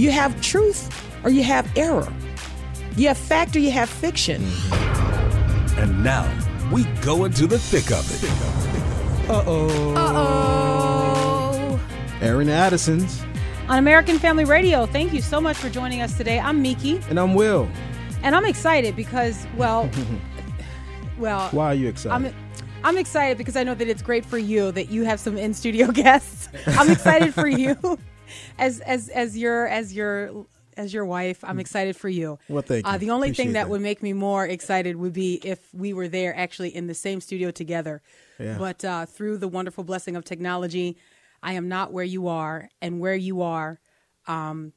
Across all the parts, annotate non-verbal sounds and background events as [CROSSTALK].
You have truth or you have error. You have fact or you have fiction. And now we go into the thick of it. Uh oh. Uh-oh. Airing Addison's. On American Family Radio, thank you so much for joining us today. I'm Miki. And I'm Will. And I'm excited because, well, [LAUGHS] well. Why are you excited? I'm, I'm excited because I know that it's great for you that you have some in studio [LAUGHS] guests. I'm excited for you as as as your as your as your wife. I'm excited for you. Well, thank you. Uh, the only Appreciate thing that, that. would make me more excited would be if we were there actually in the same studio together. Yeah. But uh, through the wonderful blessing of technology, I am not where you are, and where you are um,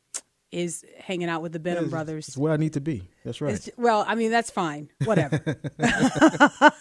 is hanging out with the Benham It's- brothers. It's where I need to be. That's right. It's, well, I mean that's fine. Whatever. [LAUGHS] [LAUGHS]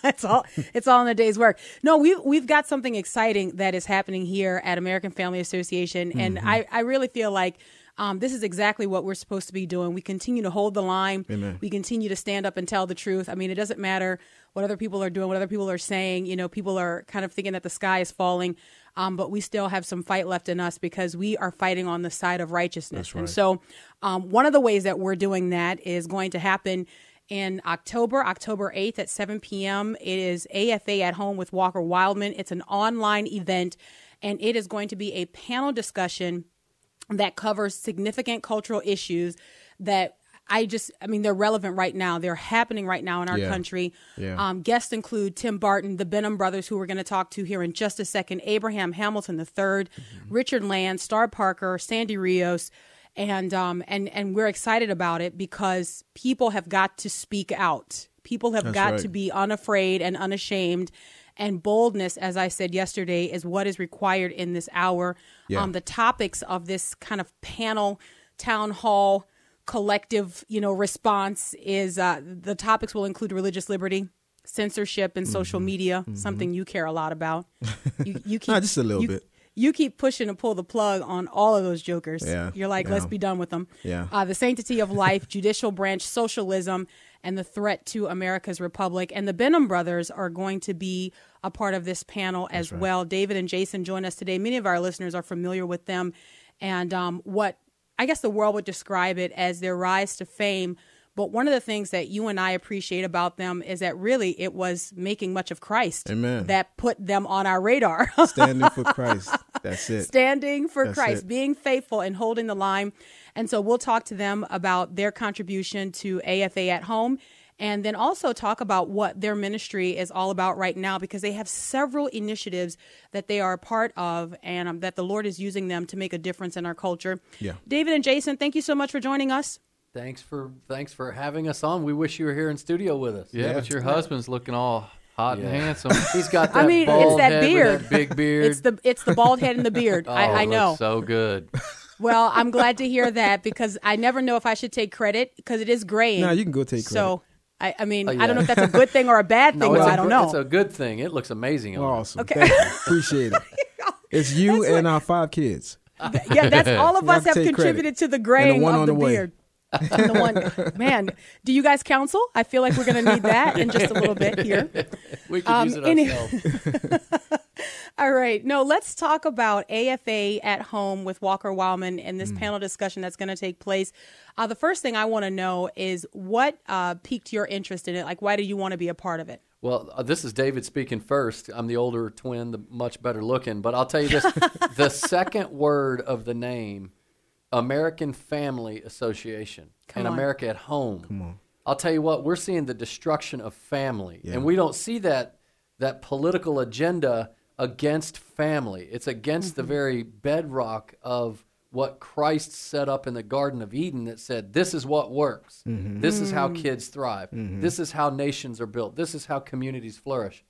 it's all it's all in a day's work. No, we've we've got something exciting that is happening here at American Family Association, and Mm-hmm. I I really feel like. Um, this is exactly what we're supposed to be doing. We continue to hold the line. Amen. We continue to stand up and tell the truth. I mean, it doesn't matter what other people are doing, what other people are saying. You know, people are kind of thinking that the sky is falling, um, but we still have some fight left in us because we are fighting on the side of righteousness. And so, um, one of the ways that we're doing that is going to happen in October, October 8th at 7 p.m. It is AFA at Home with Walker Wildmon. It's an online event, and it is going to be a panel discussion that covers significant cultural issues that I just, I mean, they're relevant right now. They're happening right now in our Yeah. country. Yeah. Um, guests include Tim Barton, the Benham brothers, who we're going to talk to here in just a second, Abraham Hamilton III, Mm-hmm. Richard Land, Star Parker, Sandy Rios. And um and and we're excited about it because people have got to speak out. People have That's got right. to be unafraid and unashamed. And boldness, as I said yesterday, is what is required in this hour. Yeah. Um, the topics of this kind of panel, town hall, collective, you know, response is uh, the topics will include religious liberty, censorship, and social Mm-hmm. media. Something you care a lot about. [LAUGHS] You, you keep Nah, just a little you- bit. You keep pushing to pull the plug on all of those jokers. Yeah, You're like, let's be done with them. Yeah. Uh, the sanctity of life, judicial branch, socialism, and the threat to America's republic. And the Benham brothers are going to be a part of this panel as well. David and Jason join us today. Many of our listeners are familiar with them, and um, what I guess the world would describe it as their rise to fame. But one of the things that you and I appreciate about them is that really it was making much of Christ Amen. that put them on our radar. [LAUGHS] Standing for [LAUGHS] Christ. That's it. standing for That's Christ, it. being faithful and holding the line. And so we'll talk to them about their contribution to AFA at home and then also talk about what their ministry is all about right now because they have several initiatives that they are a part of and um, that the Lord is using them to make a difference in our culture. Yeah. David and Jason, thank you so much for joining us. Thanks for thanks for having us on. We wish you were here in studio with us. Yeah, but your husband's looking all hot and handsome. [LAUGHS] He's got that I mean, it's that head beard. that big beard. It's the it's the bald head and the [LAUGHS] beard. Oh, I, I it know. so good. Well, I'm glad to hear that because I never know if I should take credit because it is graying. Nah, you can go take So, I, I mean, Oh, I don't know if that's a good thing or a bad [LAUGHS] thing. no, but it's a I don't gr- know. It's a good thing. It looks amazing. on him. Awesome. Okay. Thank you. Appreciate it. [LAUGHS] It's you and our five kids. yeah, that's all of us have to have take contributed credit. to the graying one of on the the way. beard. And the one, man, do you guys counsel? I feel like we're going to need that in just a little bit here. We could Um, use it any- ourselves. [LAUGHS] All right. No, let's talk about AFA at home with Walker Wildmon and Mm. this panel discussion that's going to take place. Uh, the first thing I want to know is what uh, piqued your interest in it? Like, why do you want to be a part of it? Well, uh, this is David speaking first. I'm the older twin, the much better looking. But I'll tell you this: [LAUGHS] the second word of the name, American Family Association, Come and on. America at Home. Come on. I'll tell you what: we're seeing the destruction of family, Yeah. and we don't see that that political agenda against family. It's against the mm-hmm. very bedrock of what Christ set up in the Garden of Eden that said, This is what works. Mm-hmm. This is how mm. kids thrive. Mm-hmm. This is how nations are built. This is how communities flourish.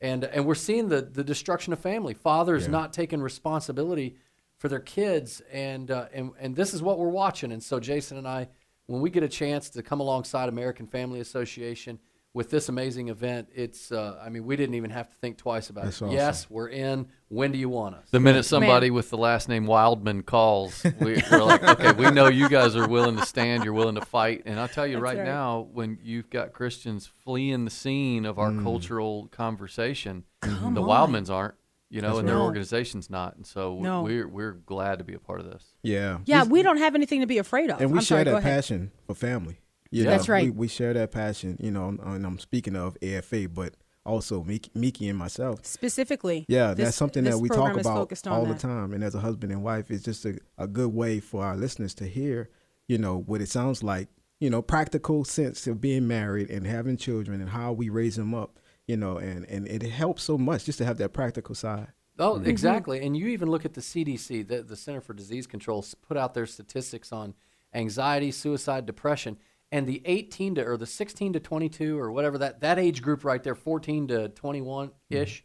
And, and we're seeing the, the destruction of family. Fathers not taking responsibility for their kids, and uh, and and this is what we're watching. And so Jason and I, when we get a chance to come alongside American Family Association with this amazing event, it's uh, I mean we didn't even have to think twice about That's it. awesome. Yes, we're in. When do you want us? The minute somebody with the last name Wildmon calls, we, we're like, okay, we know you guys are willing to stand, you're willing to fight. And I'll tell you right, right. now, when you've got Christians fleeing the scene of our Mm. cultural conversation, Come the on. Wildmons aren't, you know, That's and their right. organization's not. And so No. we're we're glad to be a part of this. Yeah. Yeah, we don't have anything to be afraid of. and we I'm share sorry, go that ahead. passion for family. You That's know, right. We, we share that passion, you know, and I'm speaking of AFA, but also Miki, Miki and myself. Specifically. Yeah, this- that's something this that we talk program is about focused on all the time. And as a husband and wife, it's just a, a good way for our listeners to hear, you know, what it sounds like, you know, practical sense of being married and having children and how we raise them up, you know, and, and it helps so much just to have that practical side. Oh, Mm-hmm. exactly. And you even look at the CDC, the, the Center for Disease Control, put out their statistics on anxiety, suicide, depression, and the 18 to or the 16 to 22 or whatever that that age group right there, 14 to 21 ish.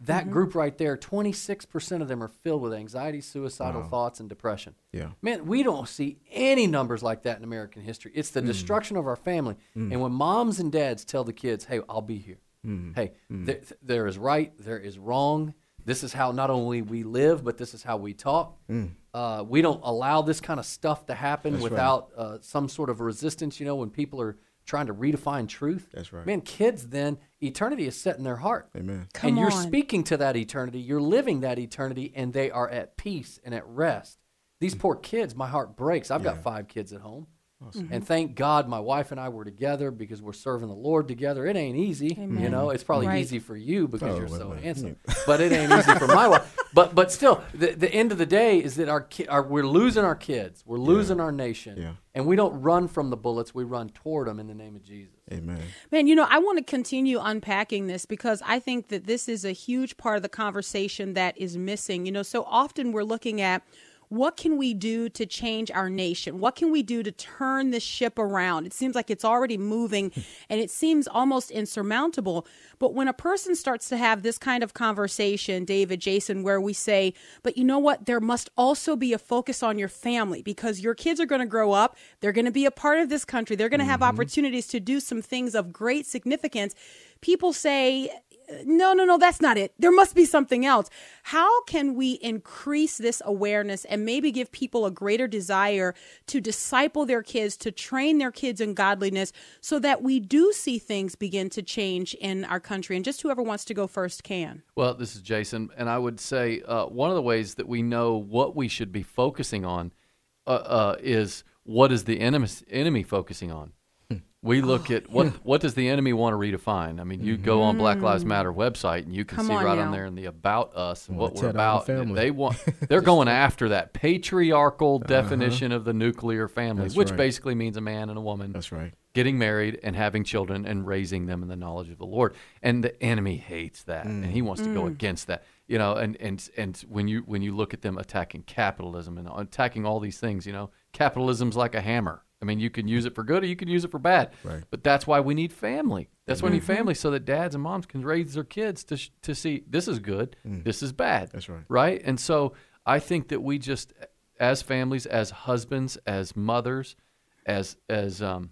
That Mm-hmm. group right there, 26% of them are filled with anxiety, suicidal thoughts, and depression. Yeah. Man, we don't see any numbers like that in American history. It's the destruction of our family. And when moms and dads tell the kids, hey, I'll be here. Hey, there, there is right, there is wrong. This is how not only we live, but this is how we talk. Uh, we don't allow this kind of stuff to happen That's right. without uh, some sort of resistance, you know, when people are trying to redefine truth. That's right. Man, kids then, eternity is set in their heart. Amen. Come and you're on. speaking to that eternity, you're living that eternity, and they are at peace and at rest. These poor kids, my heart breaks. I've got five kids at home. And mm-hmm. thank God my wife and I were together because we're serving the Lord together. It ain't easy. You know, it's probably Right. easy for you because Oh, you're so well, handsome. [LAUGHS] But it ain't easy for my wife. But but still, the, the end of the day is that our, ki- our we're losing our kids. We're losing our nation. Yeah. And we don't run from the bullets. We run toward them in the name of Jesus. Amen. Man, you know, I want to continue unpacking this because I think that this is a huge part of the conversation that is missing. You know, so often we're looking at what can we do to change our nation? What can we do to turn this ship around? It seems like it's already moving [LAUGHS] and it seems almost insurmountable. But when a person starts to have this kind of conversation, David, Jason, where we say, but you know what? There must also be a focus on your family because your kids are going to grow up. They're going to be a part of this country. They're going to have mm-hmm. opportunities to do some things of great significance. People say, no, no, no, that's not it. There must be something else. How can we increase this awareness and maybe give people a greater desire to disciple their kids, to train their kids in godliness so that we do see things begin to change in our country? And just whoever wants to go first can. Well, this is Jason, and I would say uh, one of the ways that we know what we should be focusing on uh, uh, is what is the enemy enemy focusing on. We look oh, at what what does the enemy want to redefine. I mean, you go on Black Lives mm-hmm. Matter website and you can Come see on right now. on there in the about us and Wanna what we're about. family. They want [LAUGHS] they're going after that patriarchal uh-huh. definition of the nuclear family, That's which right. basically means a man and a woman That's right. getting married and having children and raising them in the knowledge of the Lord. And the enemy hates that, and he wants to go mm. against that. You know, and and and when you when you look at them attacking capitalism and attacking all these things, you know, capitalism's like a hammer. I mean, you can use it for good or you can use it for bad. Right. But that's why we need family. That's why we need family so that dads and moms can raise their kids to sh- to see this is good, this is bad. That's right. Right? And so I think that we just as families, as husbands, as mothers, as as um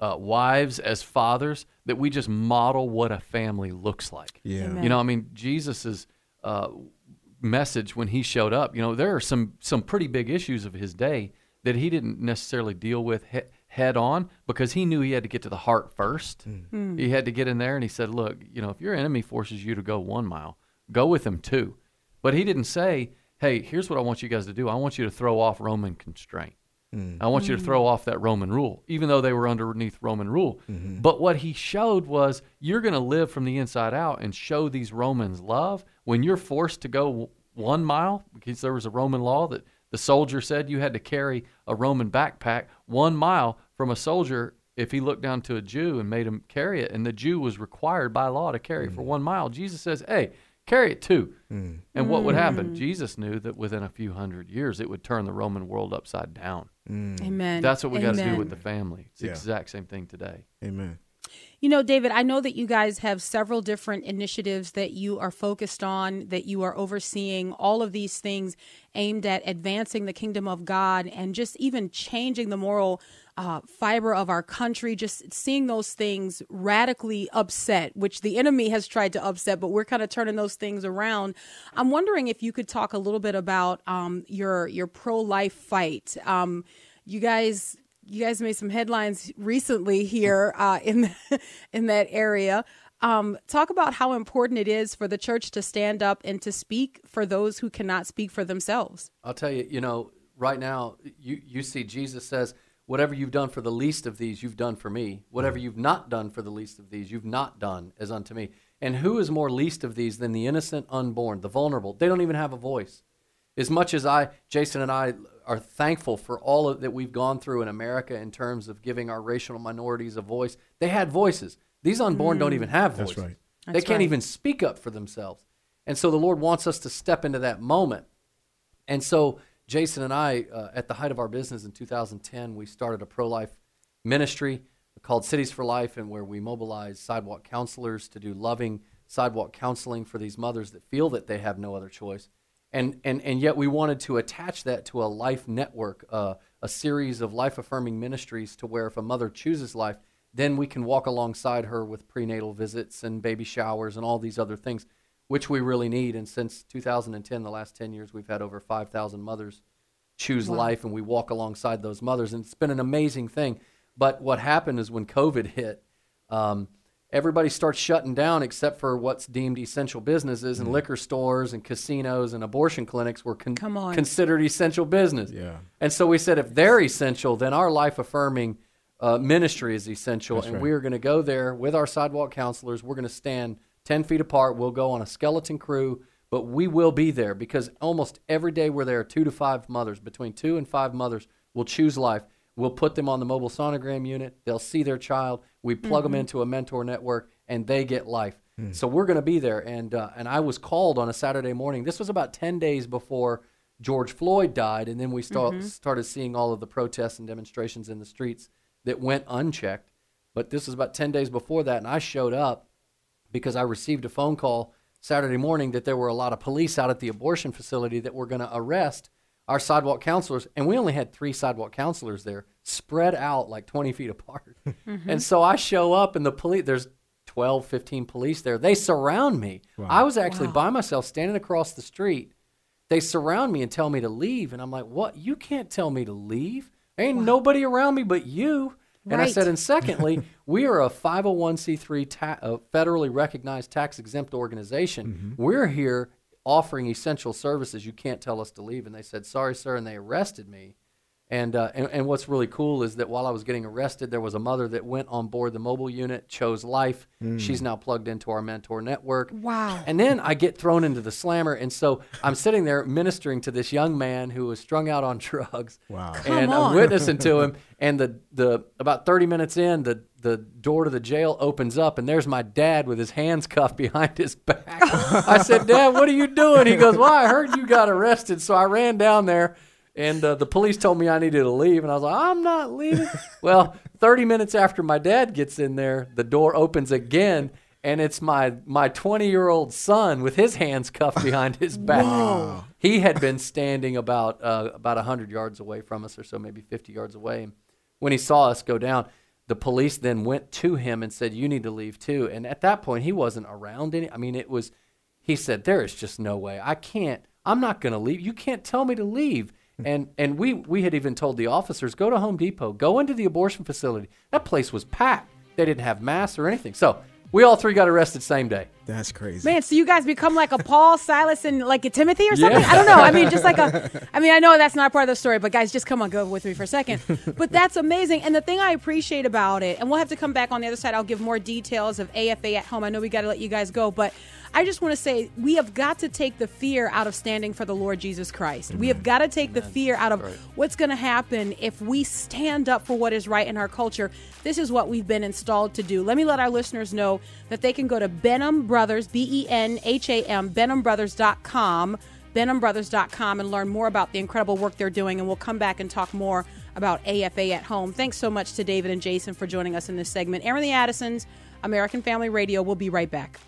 uh, wives, as fathers, that we just model what a family looks like. Yeah. Amen. You know, I mean, Jesus's uh, message when he showed up. You know, there are some some pretty big issues of his day that he didn't necessarily deal with he- head on because he knew he had to get to the heart first. Mm. Hmm. He had to get in there, and he said, "Look, you know, if your enemy forces you to go one mile, go with him two." But he didn't say, "Hey, here's what I want you guys to do. I want you to throw off Roman constraint." Mm. I want you to throw hmm. off that Roman rule, even though they were underneath Roman rule. Mm-hmm. But what he showed was you're going to live from the inside out and show these Romans love. When you're forced to go one mile, because there was a Roman law that the soldier said you had to carry a Roman backpack one mile from a soldier if he looked down to a Jew and made him carry it, and the Jew was required by law to carry it for mm. one mile. Jesus says, hey, carry it two. Mm. And what would happen? Mm. Jesus knew that within a few hundred years it would turn the Roman world upside down. Amen. That's what we got to do with the family. It's the exact same thing today. Amen. You know, David, I know that you guys have several different initiatives that you are focused on, that you are overseeing, all of these things aimed at advancing the kingdom of God and just even changing the moral uh, fiber of our country, just seeing those things radically upset, which the enemy has tried to upset, but we're kind of turning those things around. I'm wondering if you could talk a little bit about um, your your pro life fight. Um, you guys you guys made some headlines recently here uh, in the, [LAUGHS] in that area. Um, talk about how important it is for the church to stand up and to speak for those who cannot speak for themselves. I'll tell you, you know, right now, you, you see Jesus says, Whatever you've done for the least of these, you've done for me. Whatever you've not done for the least of these, you've not done as unto me. And who is more least of these than the innocent unborn, the vulnerable? They don't even have a voice. As much as I, Jason and I, are thankful for all of, that we've gone through in America in terms of giving our racial minorities a voice. They had voices. These unborn mm. don't even have voices. That's right. They That's can't right. even speak up for themselves. And so the Lord wants us to step into that moment. And so Jason and I, uh, at the height of our business in 2010, we started a pro-life ministry called Cities for Life, and where we mobilize sidewalk counselors to do loving sidewalk counseling for these mothers that feel that they have no other choice and and and yet we wanted to attach that to a life network, uh, a series of life affirming ministries, to where if a mother chooses life, then we can walk alongside her with prenatal visits and baby showers and all these other things, which we really need. And since 2010, the last 10 years, we've had over 5,000 mothers choose Wow. life, and we walk alongside those mothers, and it's been an amazing thing. But what happened is when COVID hit. Um, everybody starts shutting down except for what's deemed essential businesses, and liquor stores and casinos and abortion clinics were con- Come on. considered essential business. Yeah. And so we said, if they're essential, then our life affirming uh, ministry is essential, That's and right. we are going to go there with our sidewalk counselors. We're going to stand ten feet apart. We'll go on a skeleton crew, but we will be there because almost every day we're there. Two to five mothers, between two and five mothers, will choose life. We'll put them on the mobile sonogram unit. They'll see their child. We plug them mm-hmm. into a mentor network, and they get life. Hmm. So we're going to be there. And uh, and I was called on a Saturday morning. This was about ten days before George Floyd died, and then we start, mm-hmm. started seeing all of the protests and demonstrations in the streets that went unchecked. But this was about ten days before that, and I showed up because I received a phone call Saturday morning that there were a lot of police out at the abortion facility that were going to arrest our sidewalk counselors. And we only had three sidewalk counselors there, spread out like 20 feet apart. [LAUGHS] And so I show up, and the police, there's 12, 15 police there. They surround me. I was actually by myself standing across the street. They surround me and tell me to leave. And I'm like, what? You can't tell me to leave. Ain't nobody around me but you. And I said, and secondly, [LAUGHS] we are a 501c3 ta- uh, federally recognized tax exempt organization. We're here offering essential services. You can't tell us to leave. And they said, sorry, sir. And they arrested me. And, uh, and and what's really cool is that while I was getting arrested, there was a mother that went on board the mobile unit, chose life. She's now plugged into our mentor network. Wow. And then I get thrown into the slammer, and so I'm sitting there ministering to this young man who was strung out on [LAUGHS] drugs. Wow. And on. I'm witnessing to him, and the the about 30 minutes in, the the door to the jail opens up, and there's my dad with his hands cuffed behind his back. [LAUGHS] I said, Dad, what are you doing? He goes, Well, I heard you got arrested, so I ran down there. And uh, the police told me I needed to leave, and I was like, "I'm not leaving." [LAUGHS] well, 30 minutes after my dad gets in there, the door opens again, and it's my my 20 year old son with his hands cuffed behind his [LAUGHS] back. He had been standing about uh, about 100 yards away from us, or so, maybe 50 yards away. And when he saw us go down, the police then went to him and said, "You need to leave too." And at that point, he wasn't around any. I mean, it was. He said, "There is just no way. I can't. I'm not going to leave. You can't tell me to leave." And and we we had even told the officers, "Go to Home Depot. Go into the abortion facility. That place was packed. They didn't have masks or anything." So we all three got arrested same day. That's crazy. Man, so you guys become like a Paul, Silas, and like a Timothy or something? Yeah. I don't know. I mean, [LAUGHS] just like a. I mean, I know that's not part of the story, but guys, just come on, go with me for a second. But that's amazing. And the thing I appreciate about it, and we'll have to come back on the other side. I'll give more details of AFA at home. I know we got to let you guys go, but I just want to say we have got to take the fear out of standing for the Lord Jesus Christ. We have got to take the fear out of what's going to happen if we stand up for what is right in our culture. This is what we've been installed to do. Let me let our listeners know that they can go to Benham Brothers, B E N H A M, BenhamBrothers.com, BenhamBrothers.com, and learn more about the incredible work they're doing. And we'll come back and talk more about AFA at home. Thanks so much to David and Jason for joining us in this segment. Airing the Addisons, American Family Radio. We'll be right back.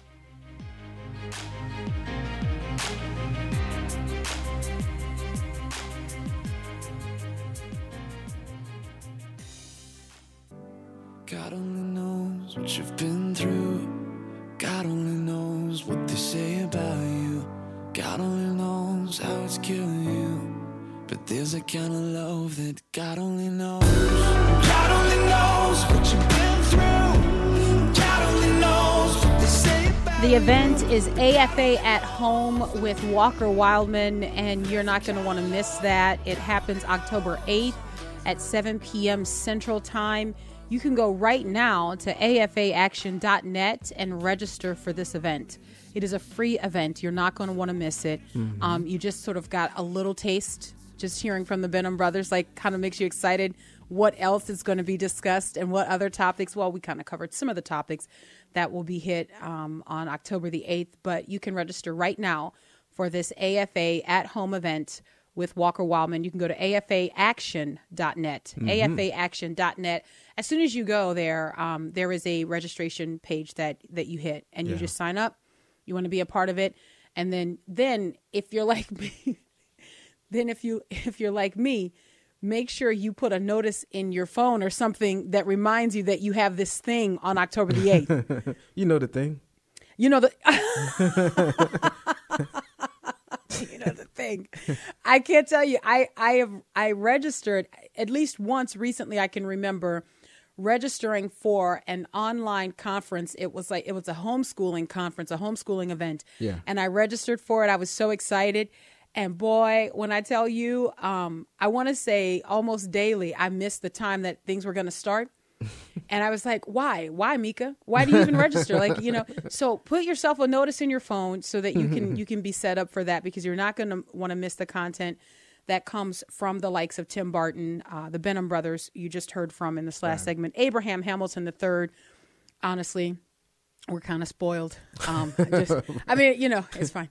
God only knows what you've been through. God only knows what they say about you. God only knows how it's killing you. But there's a kind of love that God only knows. God only knows what you've been through. God only knows what they say about The event is AFA at Home with Walker Wildmon, and you're not going to want to miss that. It happens October 8th at 7 p.m. Central Time. You can go right now to afaaction.net and register for this event. It is a free event. You're not going to want to miss it. Um, you just sort of got a little taste just hearing from the Benham brothers, like, kind of makes you excited what else is going to be discussed and what other topics. Well, we kind of covered some of the topics that will be hit um, on October the 8th, but you can register right now for this AFA at home event with Walker Wildmon. You can go to afaaction.net, afaaction.net. As soon as you go there, um, there is a registration page that, that you hit, and you just sign up. You want to be a part of it. And then, then if you're like [LAUGHS] me, then if you if you're like me make sure you put a notice in your phone or something that reminds you that you have this thing on october the 8th [LAUGHS] You know the thing. you know the [LAUGHS] [LAUGHS] you know the thing. I can't tell you. I i have i registered at least once recently i can remember registering for an online conference. It was like it was a homeschooling conference a homeschooling event. Yeah. and i registered for it. I was so excited. And boy when i tell you um i want to say almost daily i missed the time that things were going to start and I was like, why? Why, Mika? Why do you even register? Like, you know, [LAUGHS] so put yourself a notice in your phone so that you can [LAUGHS] you can be set up for that because you're not going to want to miss the content that comes from the likes of Tim Barton, uh, the Benham brothers you just heard from in this last segment, Abraham Hamilton III. Honestly, we're kind of spoiled. Um, I, just, I mean, you know, it's fine.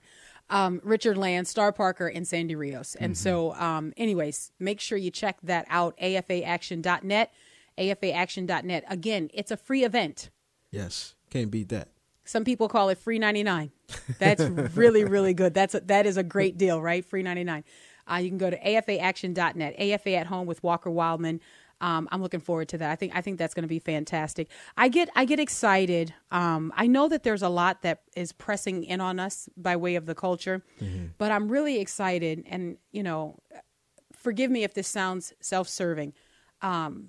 Um, Richard Land, Star Parker, and Sandy Rios. And so, um, anyways, make sure you check that out. AFAAction.net, AFAAction.net. Again, it's a free event. Yes. Can't beat that. Some people call it free 99. [LAUGHS] That's really, really good. That's a, that is a great deal, right? Free 99. Uh, you can go to afaaction.net, AFA at home with Walker Wildmon. Um, I'm looking forward to that. I think I think that's going to be fantastic. I get I get excited. Um, I know that there's a lot that is pressing in on us by way of the culture, but I'm really excited. And you know, forgive me if this sounds self-serving, um,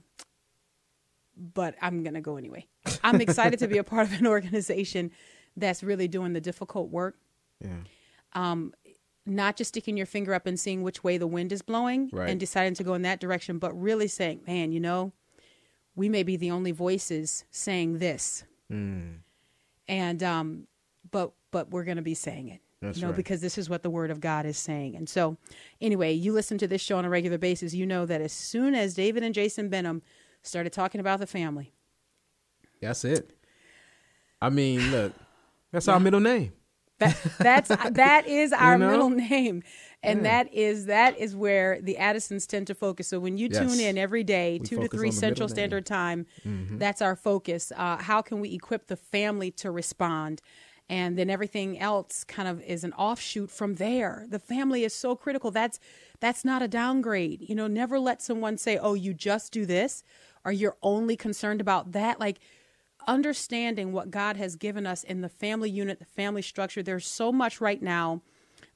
but I'm going to go anyway. I'm excited to be a part of an organization that's really doing the difficult work Yeah. Um, not just sticking your finger up and seeing which way the wind is blowing Right. and deciding to go in that direction, but really saying, man, you know, we may be the only voices saying this. Mm. And, um, but, but we're going to be saying it. That's you know, right. because this is what the word of God is saying. And so, anyway, you listen to this show on a regular basis, you know that as soon as David and Jason Benham started talking about the family, That's it. I mean, look, that's our middle name. That that's [LAUGHS] that is our know? middle name, and Yeah. that is that is where the Addisons tend to focus. So when you Yes. tune in every day, We two to three Central. Standard Time, that's our focus. Uh, how can we equip the family to respond? And then everything else kind of is an offshoot from there. The family is so critical. That's that's not a downgrade. You know, never let someone say, "Oh, you just do this," or "You're only concerned about that." Like understanding what God has given us in the family unit, the family structure. There's so much right now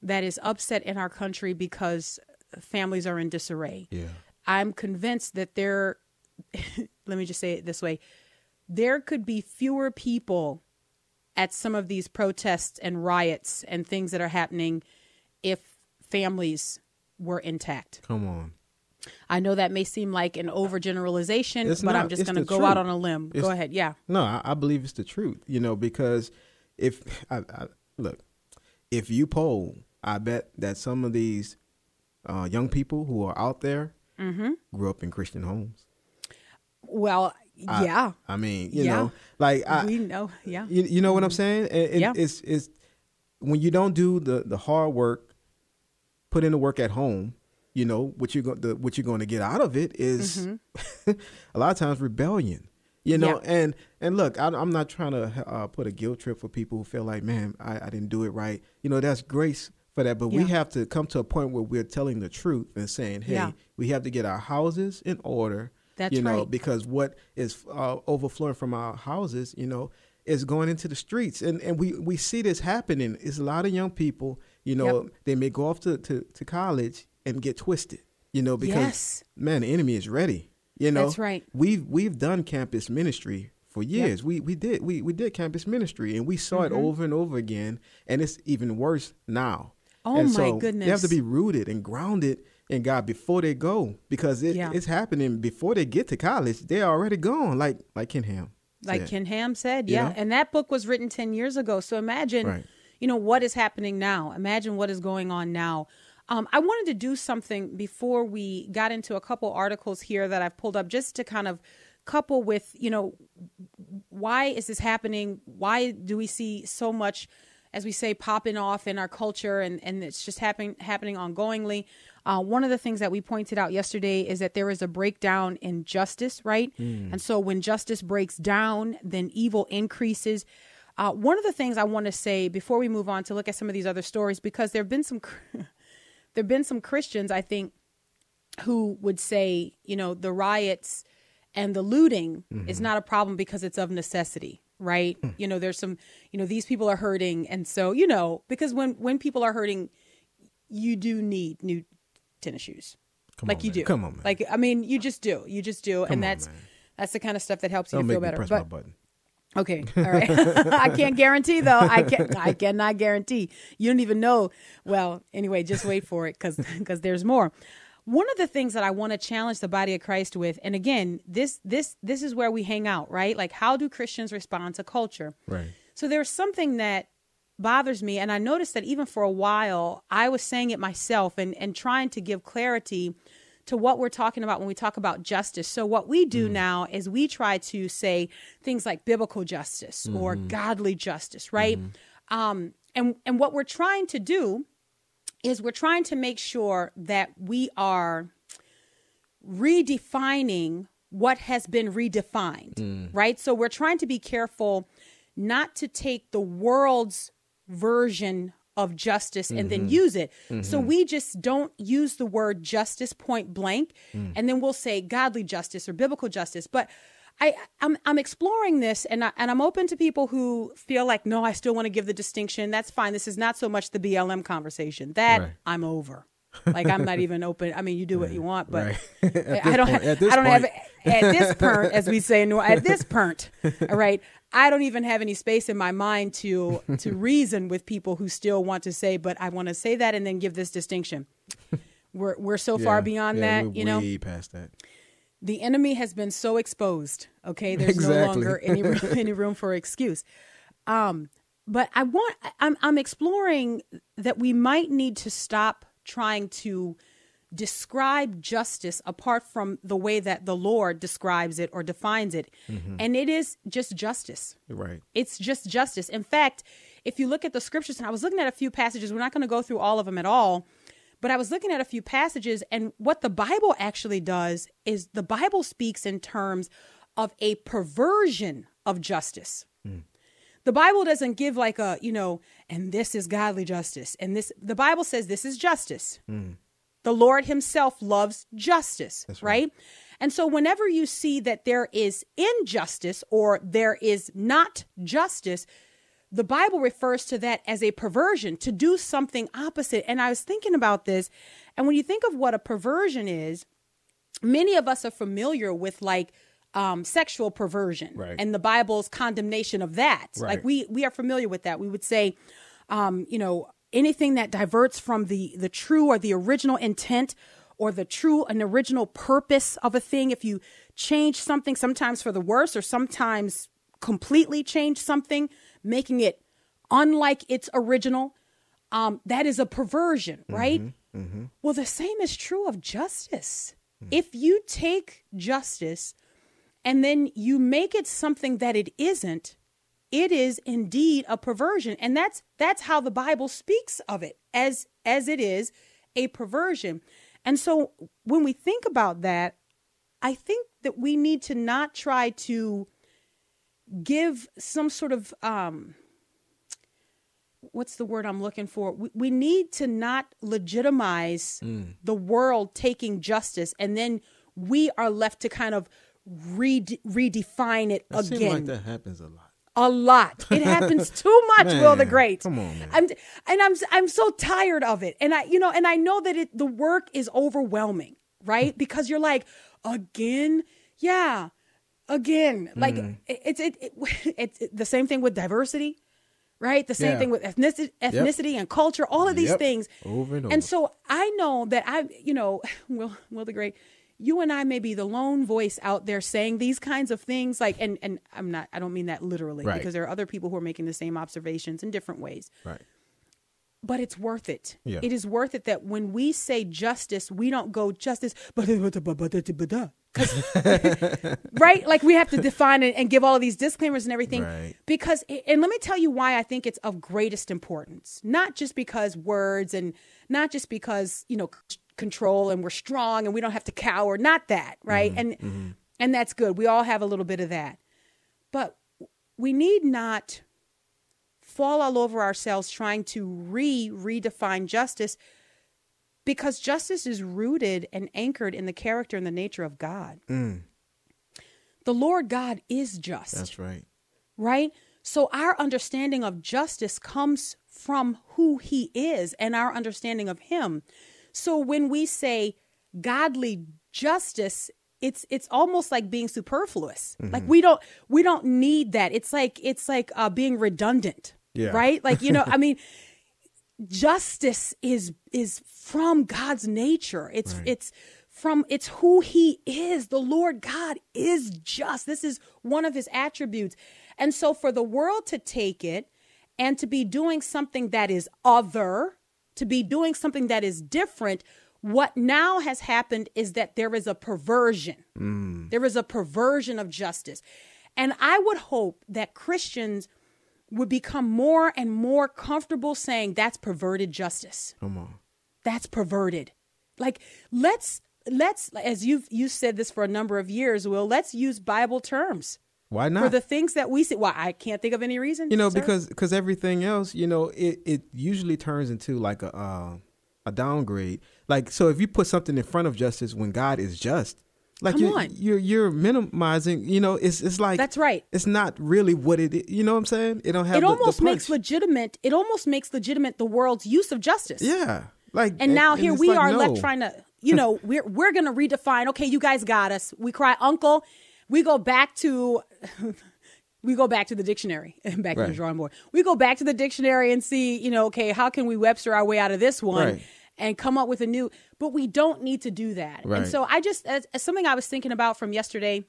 that is upset in our country because families are in disarray. Yeah. I'm convinced that there, [LAUGHS] let me just say it this way there could be fewer people at some of these protests and riots and things that are happening if families were intact. Come on. I know that may seem like an overgeneralization, It's but I'm just going to go out on a limb. It's- go ahead. Yeah. No, I, I believe it's the truth. You know, because if [LAUGHS] I, I look, if you poll, I bet that some of these uh, young people who are out there Mm-hmm. grew up in Christian homes. Well, I- yeah. I mean, you Yeah. know, like I, we know. Yeah. you, you know what I'm saying? And, and Yeah. It's it's when you don't do the the hard work, put in the work at home. You know what you're going what you're going to get out of it is [LAUGHS] a lot of times rebellion. You know, Yeah. and and look, I, I'm not trying to uh, put a guilt trip for people who feel like, man, I, I didn't do it right. You know, that's grace for that, but we have to come to a point where we're telling the truth and saying, hey, Yeah. we have to get our houses in order. That's you know, right. because what is uh, overflowing from our houses, you know, is going into the streets, and and we we see this happening. It's a lot of young people, you know, Yep. they may go off to, to, to college and get twisted, you know, because Yes. man, the enemy is ready. You know, That's right. We've we've done campus ministry for years. We we did we we did campus ministry, and we saw Mm-hmm. it over and over again, and it's even worse now. Oh, and my so They have to be rooted and grounded in God before they go, because it, Yeah. it's happening before they get to college. They're already gone, like like Ken Ham. like said. Ken Ham said, You yeah. know? And that book was written 10 years ago. So imagine, Right. you know, what is happening now. Imagine what is going on now. Um, I wanted to do something before we got into a couple articles here that I've pulled up just to kind of couple with, you know, why is this happening? Why do we see so much, as we say, popping off in our culture and, and it's just happening happening ongoingly? Uh, one of the things that we pointed out yesterday is that there is a breakdown in justice, right? And so when justice breaks down, then evil increases. Uh, one of the things I want to say before we move on to look at some of these other stories, because there have been some [LAUGHS] there have been some Christians, I think, who would say, you know, the riots and the looting is mm-hmm. not a problem because it's of necessity, right? Hmm. You know, there's some, you know, these people are hurting, and so you know, because when when people are hurting, you do need new tennis shoes, Come like on, you man. do. Come on, man. Like I mean, you just do, you just do, Come and that's that's the kind of stuff that helps you Don't to feel better. press But. Okay, all right. [LAUGHS] I can't guarantee though. I can I cannot guarantee. You don't even know. Well, anyway, just wait for it cuz cuz there's more. One of the things that I want to challenge the body of Christ with and again, this this this is where we hang out, right? Like how do Christians respond to culture? Right. So there's something that bothers me and I noticed that even for a while I was saying it myself and and trying to give clarity to what we're talking about when we talk about justice. So what we do mm. now is we try to say things like biblical justice or mm-hmm. godly justice, right? Mm-hmm. Um and and what we're trying to do is we're trying to make sure that we are redefining what has been redefined, mm. right? So we're trying to be careful not to take the world's version of justice and then mm-hmm. use it. So mm-hmm. we just don't use the word justice point blank mm. and then we'll say godly justice or biblical justice. But I, I'm I'm exploring this and I, and I'm open to people who feel like no, I still want to give the distinction. That's fine. This is not so much the BLM conversation. That Right. I'm over. [LAUGHS] Like I'm not even open. I mean, you do what you want, but Right. [LAUGHS] I don't. point- have, I don't have point. At this [LAUGHS] point, as we say in New at this point, all right. I don't even have any space in my mind to to [LAUGHS] reason with people who still want to say, but I want to say that and then give this distinction. We're we're so far beyond yeah, that, you know. way past that. The enemy has been so exposed. Okay, there's no longer any [LAUGHS] any room for excuse. Um, but I want I'm I'm exploring that we might need to stop trying to describe justice apart from the way that the Lord describes it or defines it. Mm-hmm. And it is just justice. Right. It's just justice. In fact, if you look at the scriptures, and I was looking at a few passages, we're not going to go through all of them at all, but I was looking at a few passages, and what the Bible actually does is the Bible speaks in terms of a perversion of justice. Hmm. The Bible doesn't give like a, you know, and this is godly justice. And this, the Bible says this is justice. Hmm. The Lord Himself loves justice, right. And so, whenever you see that there is injustice or there is not justice, the Bible refers to that as a perversion, to do something opposite. And I was thinking about this, and when you think of what a perversion is, many of us are familiar with like um, sexual perversion Right. and the Bible's condemnation of that. Like we we are familiar with that. We would say, um, you know, anything that diverts from the the true or the original intent or the true and original purpose of a thing. If you change something, sometimes for the worse, or sometimes completely change something, making it unlike its original, um, that is a perversion, mm-hmm, right? Mm-hmm. Well, the same is true of justice. Mm-hmm. If you take justice and then you make it something that it isn't, it is indeed a perversion. And that's that's how the Bible speaks of it as as it is a perversion. And so when we think about that, I think that we need to not try to give some sort of um what's the word I'm looking for? We, we need to not legitimize the world taking justice and then we are left to kind of re- redefine it seems again like that happens a lot. A lot. It happens too [LAUGHS] much, Will the Great. come on, man. I'm and I'm I'm so tired of it. And I you know, and I know that it the work is overwhelming, right? [LAUGHS] because you're like, again, yeah, again. Like Mm. it, it's it, it, [LAUGHS] it's the same thing with diversity. Right, the same Yeah. thing with ethnicity, ethnicity and culture, all of these Yep. things. Over and over. And so I know that I, you know, Will, Will the Great, you and I may be the lone voice out there saying these kinds of things. Like, and and I'm not, I don't mean that literally, Right. because there are other people who are making the same observations in different ways. Right. But it's worth it. Yeah. It is worth it that when we say justice, we don't go justice, but [LAUGHS] right? Like we have to define it and give all of these disclaimers and everything. Right. Because, and let me tell you why I think it's of greatest importance. Not just because words and not just because, you know, control and we're strong and we don't have to cower. Not that, right? Mm-hmm. And mm-hmm. and that's good. We all have a little bit of that. But we need not fall all over ourselves trying to re redefine justice because justice is rooted and anchored in the character and the nature of God. Mm. The Lord God is just That's right. right? So our understanding of justice comes from who he is and our understanding of him. So when we say godly justice, it's it's almost like being superfluous. Like we don't we don't need that. It's like it's like uh, being redundant. Yeah. Right? Like you know, I [LAUGHS] mean justice is is from God's nature. It's it's from it's who he is. The Lord God is just. This is one of his attributes. And so for the world to take it and to be doing something that is other, to be doing something that is different, what now has happened is that there is a perversion. Mm. There is a perversion of justice. And I would hope that Christians would become more and more comfortable saying that's perverted justice. Come on. That's perverted. Like let's let's as you've you said this for a number of years, Will, let's use Bible terms Why not? for the things that we say. Well, I can't think of any reason. you know, sir. because because everything else, you know, it it usually turns into like a uh, a downgrade. Like so, if you put something in front of justice when God is just, like Come you're, on. you're you're minimizing. You know, it's it's like That's right. It's not really what it. is. You know what I'm saying? It don't have. it the- the almost makes legitimate it almost makes legitimate the world's use of justice. Yeah. Like And now here we like, are no. left trying to, you know, [LAUGHS] we're we're gonna redefine. Okay, you guys got us. We cry uncle. We go back to [LAUGHS] we go back to the dictionary [LAUGHS] and back to the drawing board. We go back to the dictionary and see, you know, okay, how can we Webster our way out of this one Right. and come up with a new? But we don't need to do that. And so I just as, as something I was thinking about from yesterday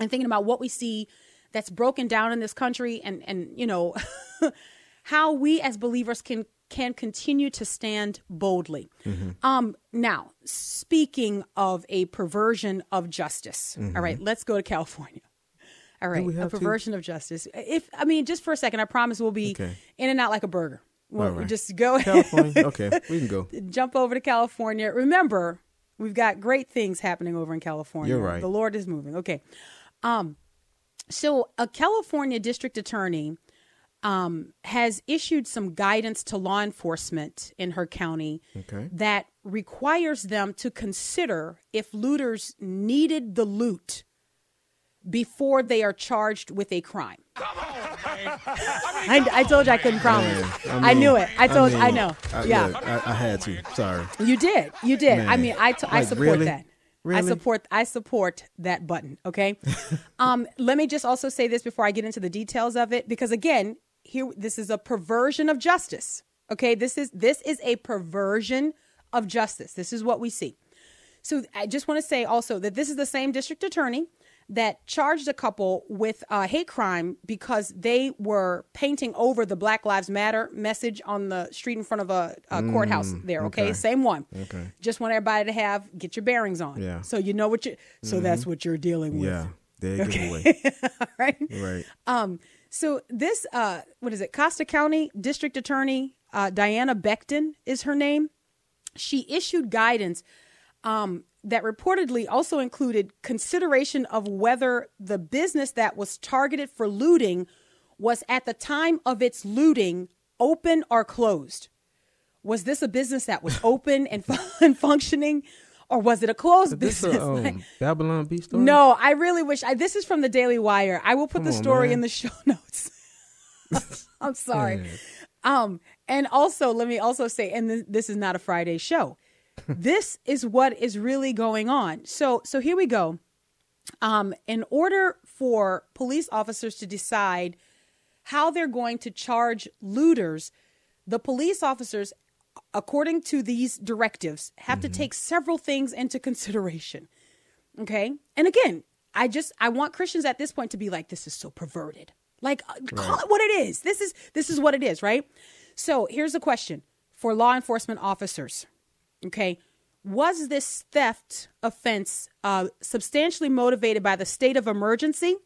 and thinking about what we see that's broken down in this country and and you know [LAUGHS] how we as believers can can continue to stand boldly. Um now, speaking of a perversion of justice. all right, let's go to California. All right, a have to? perversion of justice. If I mean just for a second, I promise we'll be Okay. in and out like a burger. We'll right. just go California. okay, [LAUGHS] we can go. jump over to California. Remember, we've got great things happening over in California. You're right. The Lord is moving. Okay. Um, so a California district attorney um, has issued some guidance to law enforcement in her county Okay. that requires them to consider if looters needed the loot before they are charged with a crime. [LAUGHS] I, I told you I couldn't promise. I, knew it. I told. I, mean, know. I, yeah. look, I, I had to. Sorry. You did. You did. I mean, I, t- I Like, support really? that. I support. I support that button. Okay. [LAUGHS] um, let me just also say this before I get into the details of it, because again, here this is a perversion of justice. Okay. This is this is a perversion of justice. This is what we see. So I just want to say also that this is the same district attorney that charged a couple with a hate crime because they were painting over the Black Lives Matter message on the street in front of a, a courthouse there. Okay? okay. same one. Okay. Just want everybody to have get your bearings on. Yeah. So you know what you. So that's what you're dealing with. Yeah. There you go. Away. [LAUGHS] right. Right. Um, so this, uh, what is it? Costa County District Attorney uh, Diana Becton is her name. She issued guidance um, that reportedly also included consideration of whether the business that was targeted for looting was at the time of its looting open or closed. Was this a business that was [LAUGHS] open and, [LAUGHS] and functioning, or was it a closed this business? a [LAUGHS] um, Babylon Bee story? no, I really wish. I, this is from the Daily Wire. I will put Come the story man. in the show notes. I'm sorry. Um, and also, let me also say, and th- this is not a Friday show. This is what is really going on. So, so here we go. Um, in order for police officers to decide how they're going to charge looters, the police officers, according to these directives, have to take several things into consideration. Okay. And again, I just I want Christians at this point to be like, this is so perverted. Like uh, call it what it is. This is this is what it is, right? So here's the question for law enforcement officers. Okay. Was this theft offense uh, substantially motivated by the state of emergency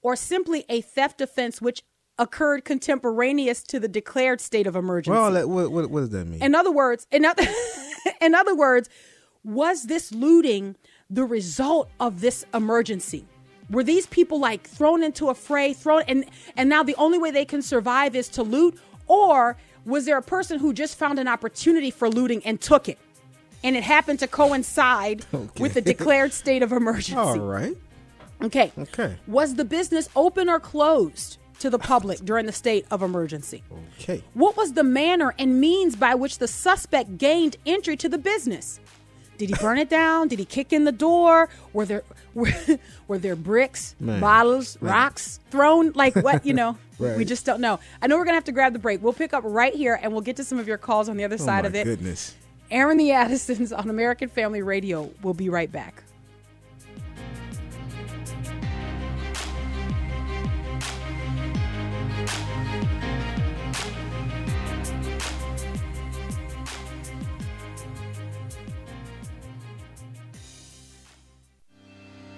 or simply a theft offense which occurred contemporaneous to the declared state of emergency? Well, what, what, what does that mean? In other words, in other, [LAUGHS] in other words, was this looting the result of this emergency? Were these people like thrown into a fray, thrown and and now the only way they can survive is to loot, or was there a person who just found an opportunity for looting and took it, and it happened to coincide [LAUGHS] with the declared state of emergency? All right. Okay. Okay. Was the business open or closed to the public [LAUGHS] during the state of emergency? Okay. What was the manner and means by which the suspect gained entry to the business? Did he burn it down? Did he kick in the door? Were there were, [LAUGHS] were there bricks, Man. bottles, rocks thrown? Like what? You know, [LAUGHS] we just don't know. I know we're gonna have to grab the break. We'll pick up right here, and we'll get to some of your calls on the other Oh side of it. goodness. Airing the Addisons on American Family Radio. We'll be right back.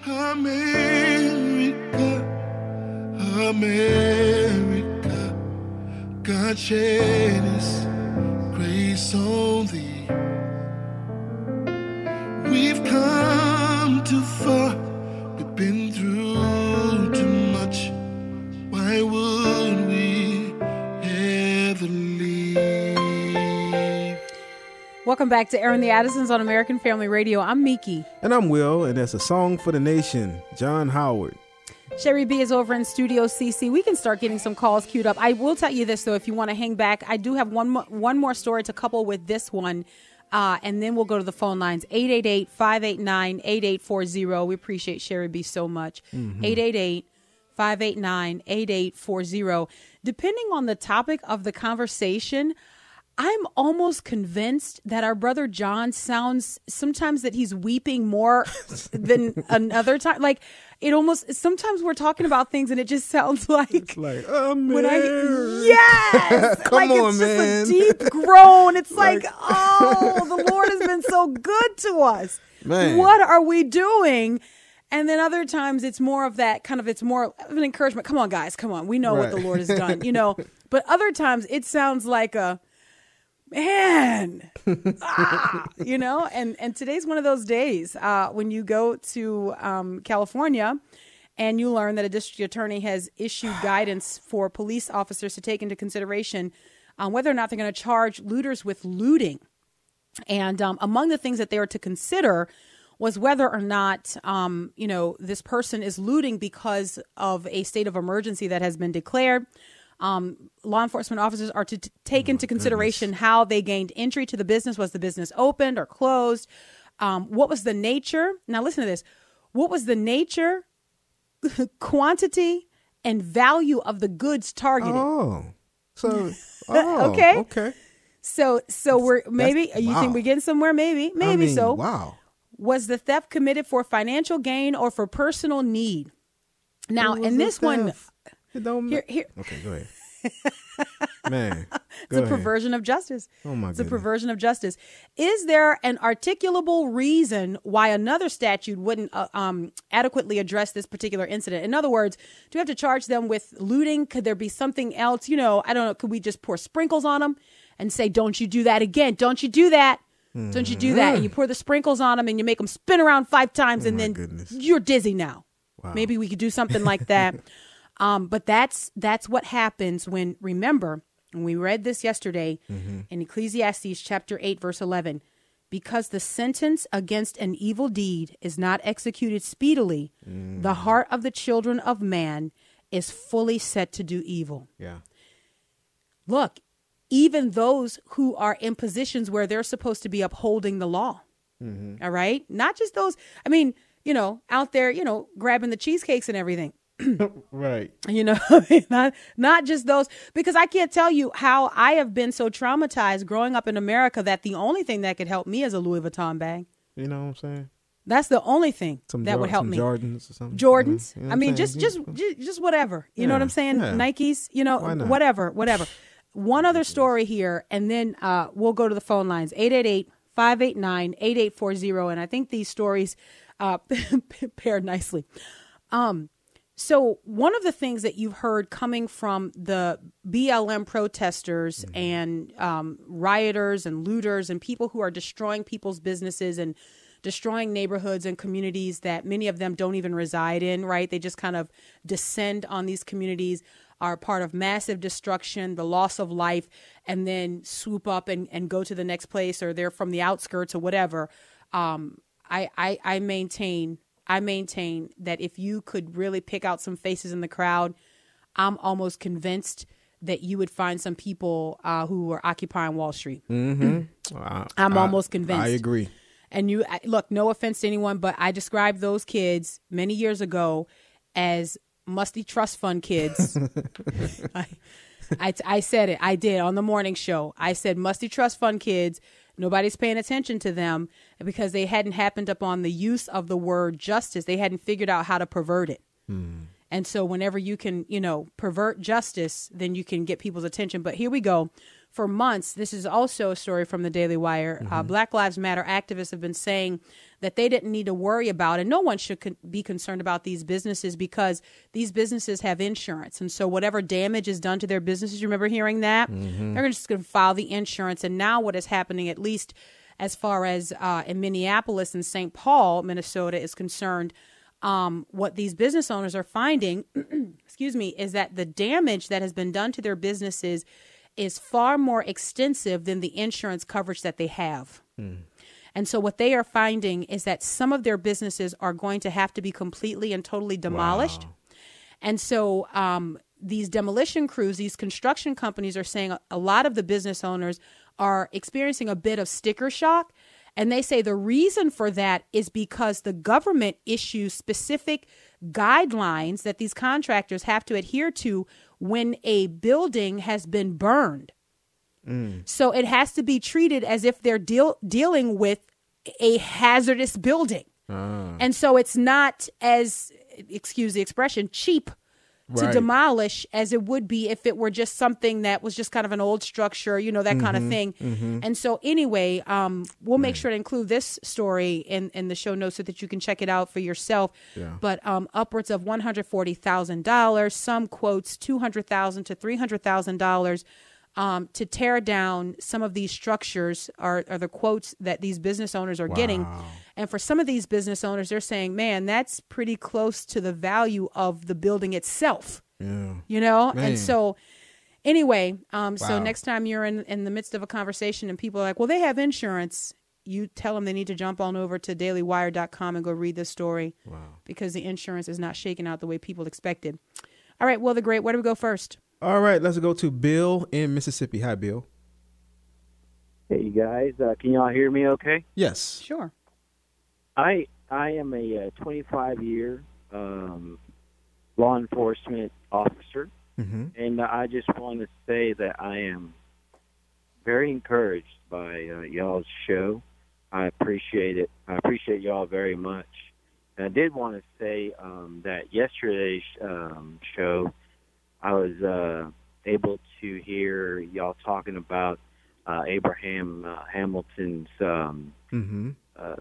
America, America, God shed His grace on thee. We've come too far, we've been Welcome back to Airing the Addisons on American Family Radio. I'm Mickey. And I'm Will, and that's a song for the nation, John Howard. Sherry B is over in Studio CC. We can start getting some calls queued up. I will tell you this though, if you want to hang back, I do have one more, one more story to couple with this one. Uh, and then we'll go to the phone lines 888 589 8840. We appreciate Sherry B so much. 888 589 8840. Depending on the topic of the conversation, I'm almost convinced that our brother John sounds sometimes that he's weeping more [LAUGHS] than another time. Like it almost sometimes we're talking about things and it just sounds [LAUGHS] like Like, when I yes, [LAUGHS] Come like on, it's man. a deep groan. It's like, oh, the Lord has been so good to us. Man. What are we doing? And then other times it's more of that kind of it's more of an encouragement. Come on, guys, come on. We know what the Lord has done, you know. But other times it sounds like a man [LAUGHS] ah, you know and and today's one of those days uh, when you go to um, california and you learn that a district attorney has issued [SIGHS] guidance for police officers to take into consideration um, whether or not they're going to charge looters with looting and um, among the things that they are to consider was whether or not, um, you know, this person is looting because of a state of emergency that has been declared. Um, law enforcement officers are to t- take into consideration how they gained entry to the business. Was the business opened or closed? Um, what was the nature? Now, listen to this. What was the nature, [LAUGHS] quantity, and value of the goods targeted? Oh. So, [LAUGHS] oh, Okay. Okay. So, so we're maybe you wow. think we're getting somewhere? Maybe, maybe I mean, so. Wow. Was the theft committed for financial gain or for personal need? Now, in this one, theft? It don't here, here, Okay, go ahead. [LAUGHS] Man. it's go a ahead. perversion of justice. Oh, my It's a perversion of justice. Is there an articulable reason why another statute wouldn't uh, um, adequately address this particular incident? In other words, do we have to charge them with looting? Could there be something else? You know, I don't know. Could we just pour sprinkles on them and say, "Don't you do that again? Don't you do that"? So don't you do that and you pour the sprinkles on them and you make them spin around five times and Oh my then goodness. you're dizzy now. Wow. Maybe we could do something like that. [LAUGHS] um, but that's that's what happens when remember and we read this yesterday Mm-hmm. in Ecclesiastes chapter 8 verse 11 because the sentence against an evil deed is not executed speedily Mm. the heart of the children of man is fully set to do evil Yeah. look even those who are in positions where they're supposed to be upholding the law all right not just those i mean you know out there you know grabbing the cheesecakes and everything [COUGHS] Right. you know [LAUGHS] not not just those because i can't tell you how i have been so traumatized growing up in america that the only thing that could help me is a louis vuitton bag You know what I'm saying? that's the only thing Some that Jor- would help me Jordans or something. Jordans. You know I mean, saying? just just just whatever. You know what I'm saying? yeah. Nikes. You know, whatever, whatever. [LAUGHS] One other story here, and then uh, we'll go to the phone lines 888 589 8840. And I think these stories uh, [LAUGHS] pair nicely. Um, so, one of the things that you've heard coming from the BLM protesters and um, rioters and looters and people who are destroying people's businesses and destroying neighborhoods and communities that many of them don't even reside in, right? They just kind of descend on these communities, are part of massive destruction, the loss of life, and then swoop up and, and go to the next place or they're from the outskirts or whatever. Um, I, I, I maintain I maintain that if you could really pick out some faces in the crowd, I'm almost convinced that you would find some people uh, who were occupying Wall Street. [CLEARS THROAT] I, I'm I- almost convinced. I agree. And you look, no offense to anyone, but I described those kids many years ago as musty trust fund kids. [LAUGHS] I, I, I said it. I did on the morning show. I said musty trust fund kids. Nobody's paying attention to them because they hadn't happened upon the use of the word justice. They hadn't figured out how to pervert it. And so whenever you can, you know, pervert justice, then you can get people's attention. But here we go. For months, this is also a story from the Daily Wire. Uh, Black Lives Matter activists have been saying that they didn't need to worry about, and no one should con- be concerned about these businesses because these businesses have insurance. And so whatever damage is done to their businesses, you remember hearing that? They're just going to file the insurance. And now what is happening, at least as far as uh, in Minneapolis and St. Paul, Minnesota, is concerned, um, what these business owners are finding, [CLEARS THROAT] excuse me, is that the damage that has been done to their businesses is far more extensive than the insurance coverage that they have. And so what they are finding is that some of their businesses are going to have to be completely and totally demolished. And so um, these demolition crews, these construction companies are saying a, a lot of the business owners are experiencing a bit of sticker shock. And they say the reason for that is because the government issues specific guidelines that these contractors have to adhere to when a building has been burned. So it has to be treated as if they're deal- dealing with a hazardous building. And so it's not as, excuse the expression, cheap to Right. demolish as it would be if it were just something that was just kind of an old structure, you know, that kind of thing. And so, anyway, um, we'll make sure to include this story in, in the show notes so that you can check it out for yourself. Yeah. But um, upwards of one hundred forty thousand dollars, some quotes 200,000 to three hundred thousand dollars. Um, to tear down some of these structures are, are the quotes that these business owners are getting. And for some of these business owners, they're saying, man, that's pretty close to the value of the building itself. Yeah. You know? Man. And so, anyway, um, so next time you're in, in the midst of a conversation and people are like, well, they have insurance, you tell them they need to jump on over to dailywire.com and go read this story Wow. because the insurance is not shaking out the way people expected. All right, well, the great, where do we go first? All right, let's go to Bill in Mississippi. Hi, Bill. Hey, you guys, uh, can y'all hear me? Okay. Yes. Sure. I I am a uh, 25 year um, law enforcement officer, Mm-hmm. and I just want to say that I am very encouraged by uh, y'all's show. I appreciate it. I appreciate y'all very much. And I did want to say um, that yesterday's um, show, I was uh, able to hear y'all talking about uh, Abraham uh, Hamilton's um, Mm-hmm. uh,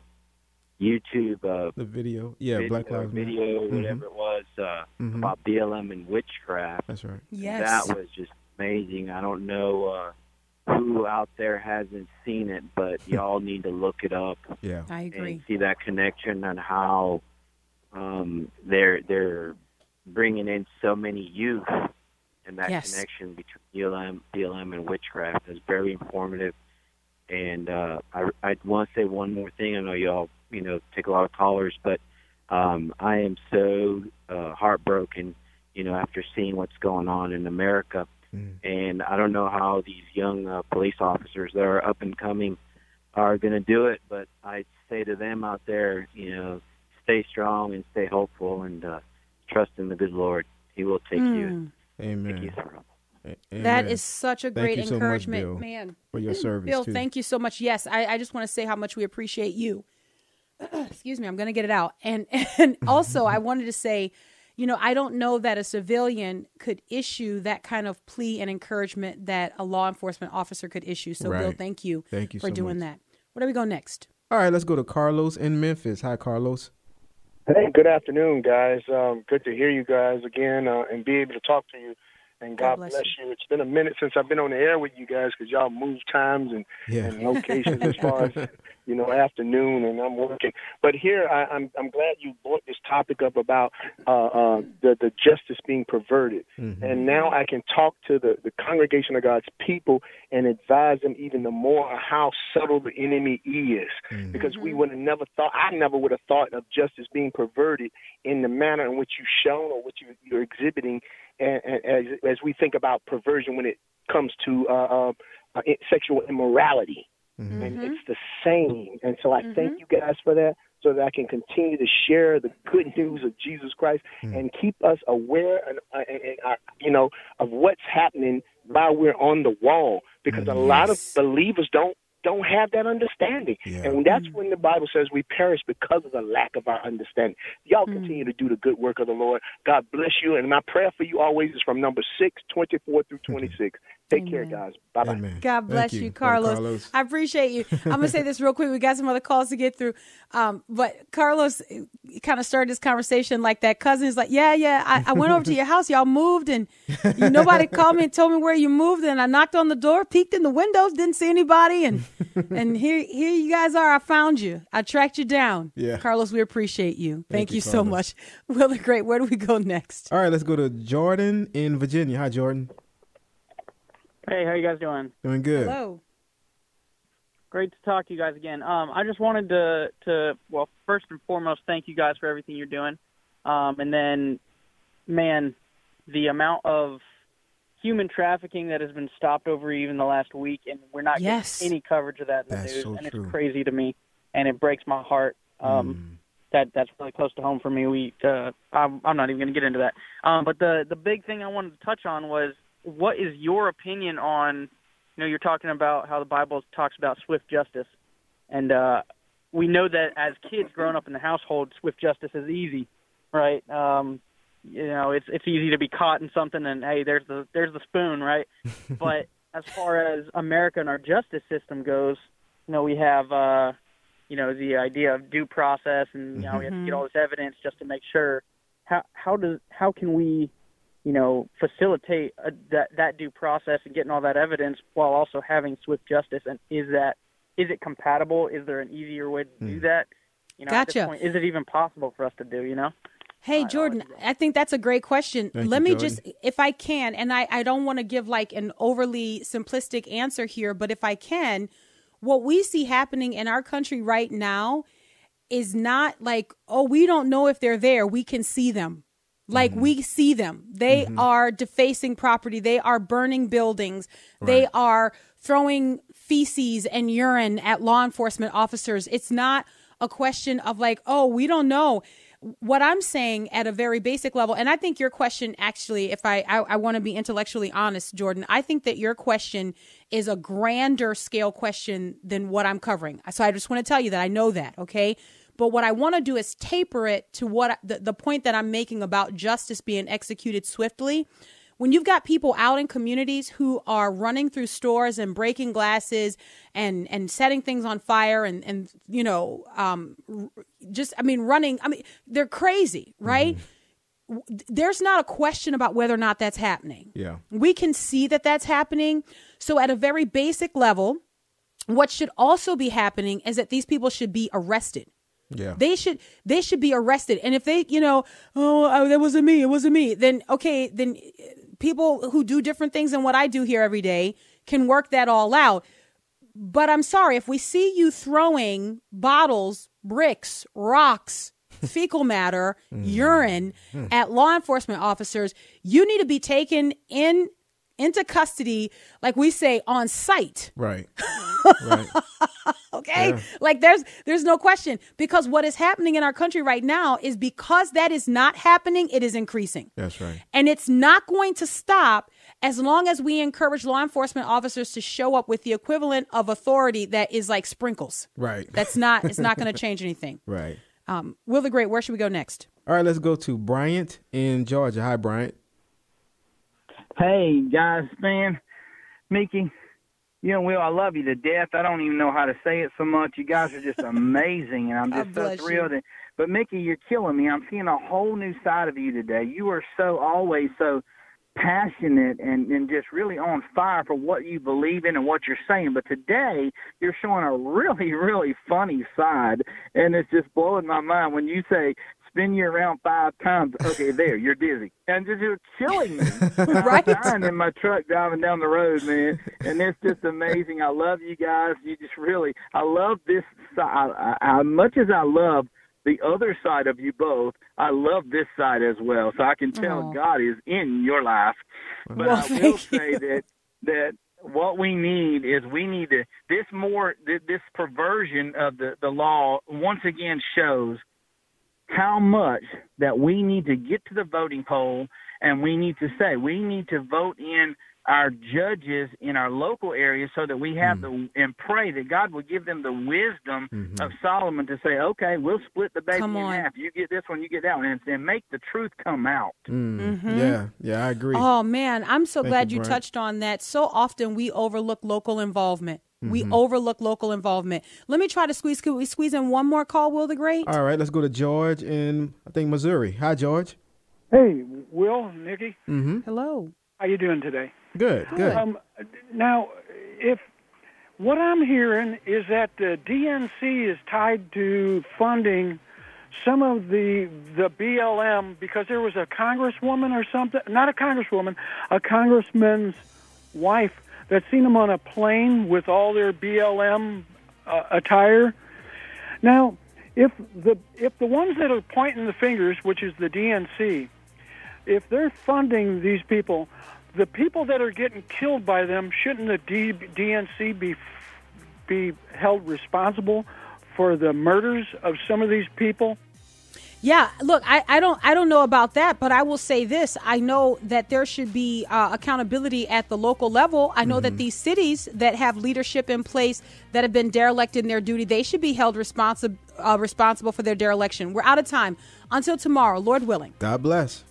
YouTube uh, The video. Yeah, video, Black Lives Matter. video, Mhm. whatever it was, uh, Mhm. about BLM and witchcraft. That's right. Yes. That was just amazing. I don't know uh, who out there hasn't seen it, but [LAUGHS] y'all need to look it up Yeah. I agree. and see that connection and how um, they're they're bringing in so many youth, and that Yes. connection between BLM, BLM and witchcraft is very informative. And uh, I I want to say one more thing. I know y'all you know take a lot of callers, but um, I am so uh, heartbroken, you know, after seeing what's going on in America. And I don't know how these young uh, police officers that are up and coming are going to do it, but I say to them out there, you know, stay strong and stay hopeful and uh, trust in the good Lord. He will take you. Hmm. Amen. Take you through. A- amen. is such a Thank great you so much, encouragement, Bill, man. for your service Bill, too. thank you so much. Yes, I, I just want to say how much we appreciate you. [CLEARS THROAT] Excuse me, I'm going to get it out. And and [LAUGHS] also, I wanted to say, you know, I don't know that a civilian could issue that kind of plea and encouragement that a law enforcement officer could issue. So, Bill, thank you, Thank you for so doing much. that. Where do we go next? All right, let's go to Carlos in Memphis. Hi, Carlos. Hey, good afternoon, guys. Um, good to hear you guys again uh, and be able to talk to you. And God God, bless bless, you. It's been a minute since I've been on the air with you guys because y'all move times and, Yeah. and locations as far as [LAUGHS] you know afternoon, and I'm working. But here, I, I'm I'm glad you brought this topic up about uh, uh, the the justice being perverted, Mm-hmm. and now I can talk to the the congregation of God's people and advise them even the more on how subtle the enemy is, Mm-hmm. because we would have never thought I never would have thought of justice being perverted in the manner in which you've shown or which you, you're exhibiting, and, and as as we think about perversion when it comes to uh, uh, sexual immorality. And it's the same. And so I thank you guys for that, so that I can continue to share the good news of Jesus Christ and keep us aware and, uh, and, and uh, you know of what's happening while we're on the wall, because a lot of believers don't don't have that understanding, Yeah. and that's when the Bible says we perish because of the lack of our understanding. Y'all hmm. continue to do the good work of the Lord. God bless you, and my prayer for you always is from number six, twenty-four through mm-hmm. twenty-six. Take care, guys. Bye bye. Amen. God bless you, Brother Carlos. Carlos. I appreciate you. [LAUGHS] I'm gonna say this real quick. We got some other calls to get through, um, but Carlos kind of started this conversation like that. Cousin is like, "Yeah, yeah, I, I went over to your house. Y'all moved, and you, nobody called me and told me where you moved. And I knocked on the door, peeked in the windows, didn't see anybody, and [LAUGHS] and here here you guys are. I found you. I tracked you down. Yeah. Carlos, we appreciate you. Thank, you, you, so Carlos. much. [LAUGHS] Will the Great. Where do we go next? All right, let's go to Jordan in Virginia. Hi, Jordan. Hey, how you guys doing? Doing good. Hello. Great to talk to you guys again. Um, I just wanted to, to well, first and foremost, thank you guys for everything you're doing. Um, and then, man, the amount of human trafficking that has been stopped over even the last week, and we're not Yes. getting any coverage of that in That's the news, so and true. it's crazy to me, and it breaks my heart. Um, That that's really close to home for me. We, uh, I'm, I'm not even going to get into that. Um, but the the big thing I wanted to touch on was what is your opinion on you know, you're talking about how the Bible talks about swift justice, and uh, we know that as kids growing up in the household, swift justice is easy, right? Um, you know, it's it's easy to be caught in something, and hey, there's the there's the spoon, right? [LAUGHS] but as far as America and our justice system goes, you know, we have uh, you know the idea of due process, and you know, we have to get all this evidence just to make sure. How how does how can we you know, facilitate uh that that due process and getting all that evidence while also having swift justice. And is that is it compatible? Is there an easier way to do that? You know, at this Gotcha. point, is it even possible for us to do? You know. Hey, Jordan, I think that's a great question. Thank Let you, me Jordan. just, if I can, and I, I don't want to give like an overly simplistic answer here, but if I can, what we see happening in our country right now is not like, oh, we don't know if they're there. We can see them. Like mm-hmm. we see them. They mm-hmm. are defacing property. They are burning buildings. They are throwing feces and urine at law enforcement officers. It's not a question of like, oh, we don't know. What I'm saying at a very basic level, and I think your question actually, if I I, I want to be intellectually honest, Jordan, I think that your question is a grander scale question than what I'm covering. So I just want to tell you that I know that, okay? But what I want to do is taper it to what the, the point that I'm making about justice being executed swiftly. When you've got people out in communities who are running through stores and breaking glasses and and setting things on fire and and you know um just I mean running I mean they're crazy, right? w- there's not a question about whether or not that's happening. Yeah. We can see that that's happening. So, at a very basic level, what should also be happening is that these people should be arrested. Yeah. They should they should be arrested. And if they, you know, oh, uh, that wasn't me, it wasn't me, then okay, then uh, people who do different things than what I do here every day can work that all out. But I'm sorry, if we see you throwing bottles, bricks, rocks, [LAUGHS] fecal matter, urine at law enforcement officers, you need to be taken in into custody, like we say, on site. Right. [LAUGHS] right. Okay? Yeah. Like there's there's no question because what is happening in our country right now is because that is not happening, it is increasing. That's right. And it's not going to stop as long as we encourage law enforcement officers to show up with the equivalent of authority that is like sprinkles. Right. That's not it's not going to change anything. [LAUGHS] Right. Um, Will the Great, where should we go next? All right, let's go to Bryant in Georgia. Hi, Bryant. Hey guys, man, Mickey, you know, Will, I love you to death. I don't even know how to say it so much. You guys are just [LAUGHS] amazing, and I'm just so you. thrilled. And, but Mickey, you're killing me. I'm seeing a whole new side of you today. You are so always so passionate and, and just really on fire for what you believe in and what you're saying. But today, you're showing a really, [LAUGHS] really funny side, and it's just blowing my mind when you say spin you around five times. Okay, there, you're dizzy, and just you're killing me. [LAUGHS] Right. I'm dying in my truck driving down the road, man, and it's just amazing. I love you guys. You just really, I love this side. I, I, as much as I love the other side of you both, I love this side as well. So I can tell Aw. God is in your life. But Well, I will say you. that that what we need is we need to this more this perversion of the the law once again shows how much that we need to get to the voting poll and we need to say we need to vote in our judges in our local areas so that we have the and pray that God will give them the wisdom of Solomon to say, okay, we'll split the baby Come in on. half. You get this one, you get that one, and, and make the truth come out. Mm, Mhm. Yeah, yeah, I agree. Oh man, I'm so Thank glad you, you, touched on that. So often we overlook local involvement. We Mhm. overlook local involvement. Let me try to squeeze. Could we squeeze in one more call, Will the Great? All right, let's go to George in I think Missouri. Hi, George. Hey, Will, Nikki, Mm-hmm. Hello. how you doing today? Good, good. Um, now, if what I'm hearing is that the DNC is tied to funding some of the the BLM because there was a congresswoman or something, not a congresswoman, a congressman's wife that seen them on a plane with all their BLM uh, attire. Now, if the if the ones that are pointing the fingers, which is the DNC, if they're funding these people, the people that are getting killed by them, shouldn't the D- DNC be be held responsible for the murders of some of these people? Yeah, look, I, I don't I don't know about that, but I will say this: I know that there should be uh, accountability at the local level. I know that these cities that have leadership in place that have been derelict in their duty, they should be held responsible uh, responsible for their dereliction. We're out of time. Until tomorrow, Lord willing. God bless.